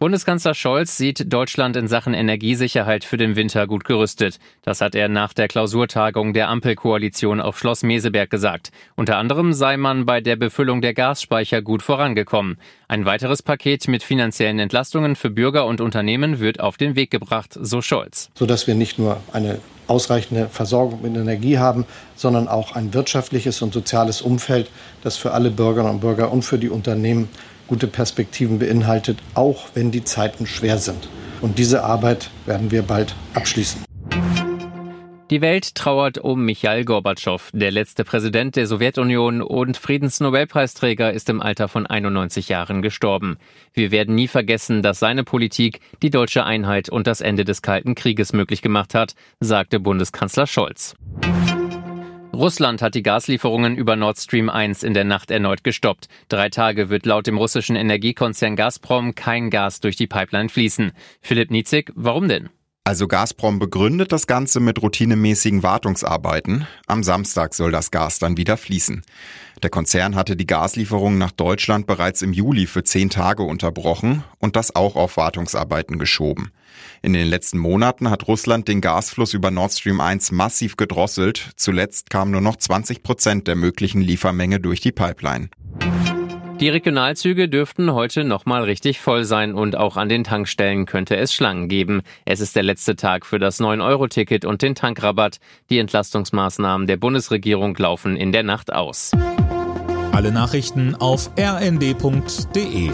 Bundeskanzler Scholz sieht Deutschland in Sachen Energiesicherheit für den Winter gut gerüstet. Das hat er nach der Klausurtagung der Ampelkoalition auf Schloss Meseberg gesagt. Unter anderem sei man bei der Befüllung der Gasspeicher gut vorangekommen. Ein weiteres Paket mit finanziellen Entlastungen für Bürger und Unternehmen wird auf den Weg gebracht, so Scholz. Sodass wir nicht nur eine ausreichende Versorgung mit Energie haben, sondern auch ein wirtschaftliches und soziales Umfeld, das für alle Bürgerinnen und Bürger und für die Unternehmen gute Perspektiven beinhaltet, auch wenn die Zeiten schwer sind. Und diese Arbeit werden wir bald abschließen. Die Welt trauert um Michail Gorbatschow. Der letzte Präsident der Sowjetunion und Friedensnobelpreisträger ist im Alter von 91 Jahren gestorben. Wir werden nie vergessen, dass seine Politik die deutsche Einheit und das Ende des Kalten Krieges möglich gemacht hat, sagte Bundeskanzler Scholz. Russland hat die Gaslieferungen über Nord Stream 1 in der Nacht erneut gestoppt. Drei Tage wird laut dem russischen Energiekonzern Gazprom kein Gas durch die Pipeline fließen. Philipp Nitzig, warum denn? Also Gazprom begründet das Ganze mit routinemäßigen Wartungsarbeiten. Am Samstag soll das Gas dann wieder fließen. Der Konzern hatte die Gaslieferungen nach Deutschland bereits im Juli für zehn Tage unterbrochen und das auch auf Wartungsarbeiten geschoben. In den letzten Monaten hat Russland den Gasfluss über Nord Stream 1 massiv gedrosselt. Zuletzt kamen nur noch 20 Prozent der möglichen Liefermenge durch die Pipeline. Die Regionalzüge dürften heute nochmal richtig voll sein und auch an den Tankstellen könnte es Schlangen geben. Es ist der letzte Tag für das 9-Euro-Ticket und den Tankrabatt. Die Entlastungsmaßnahmen der Bundesregierung laufen in der Nacht aus. Alle Nachrichten auf rnd.de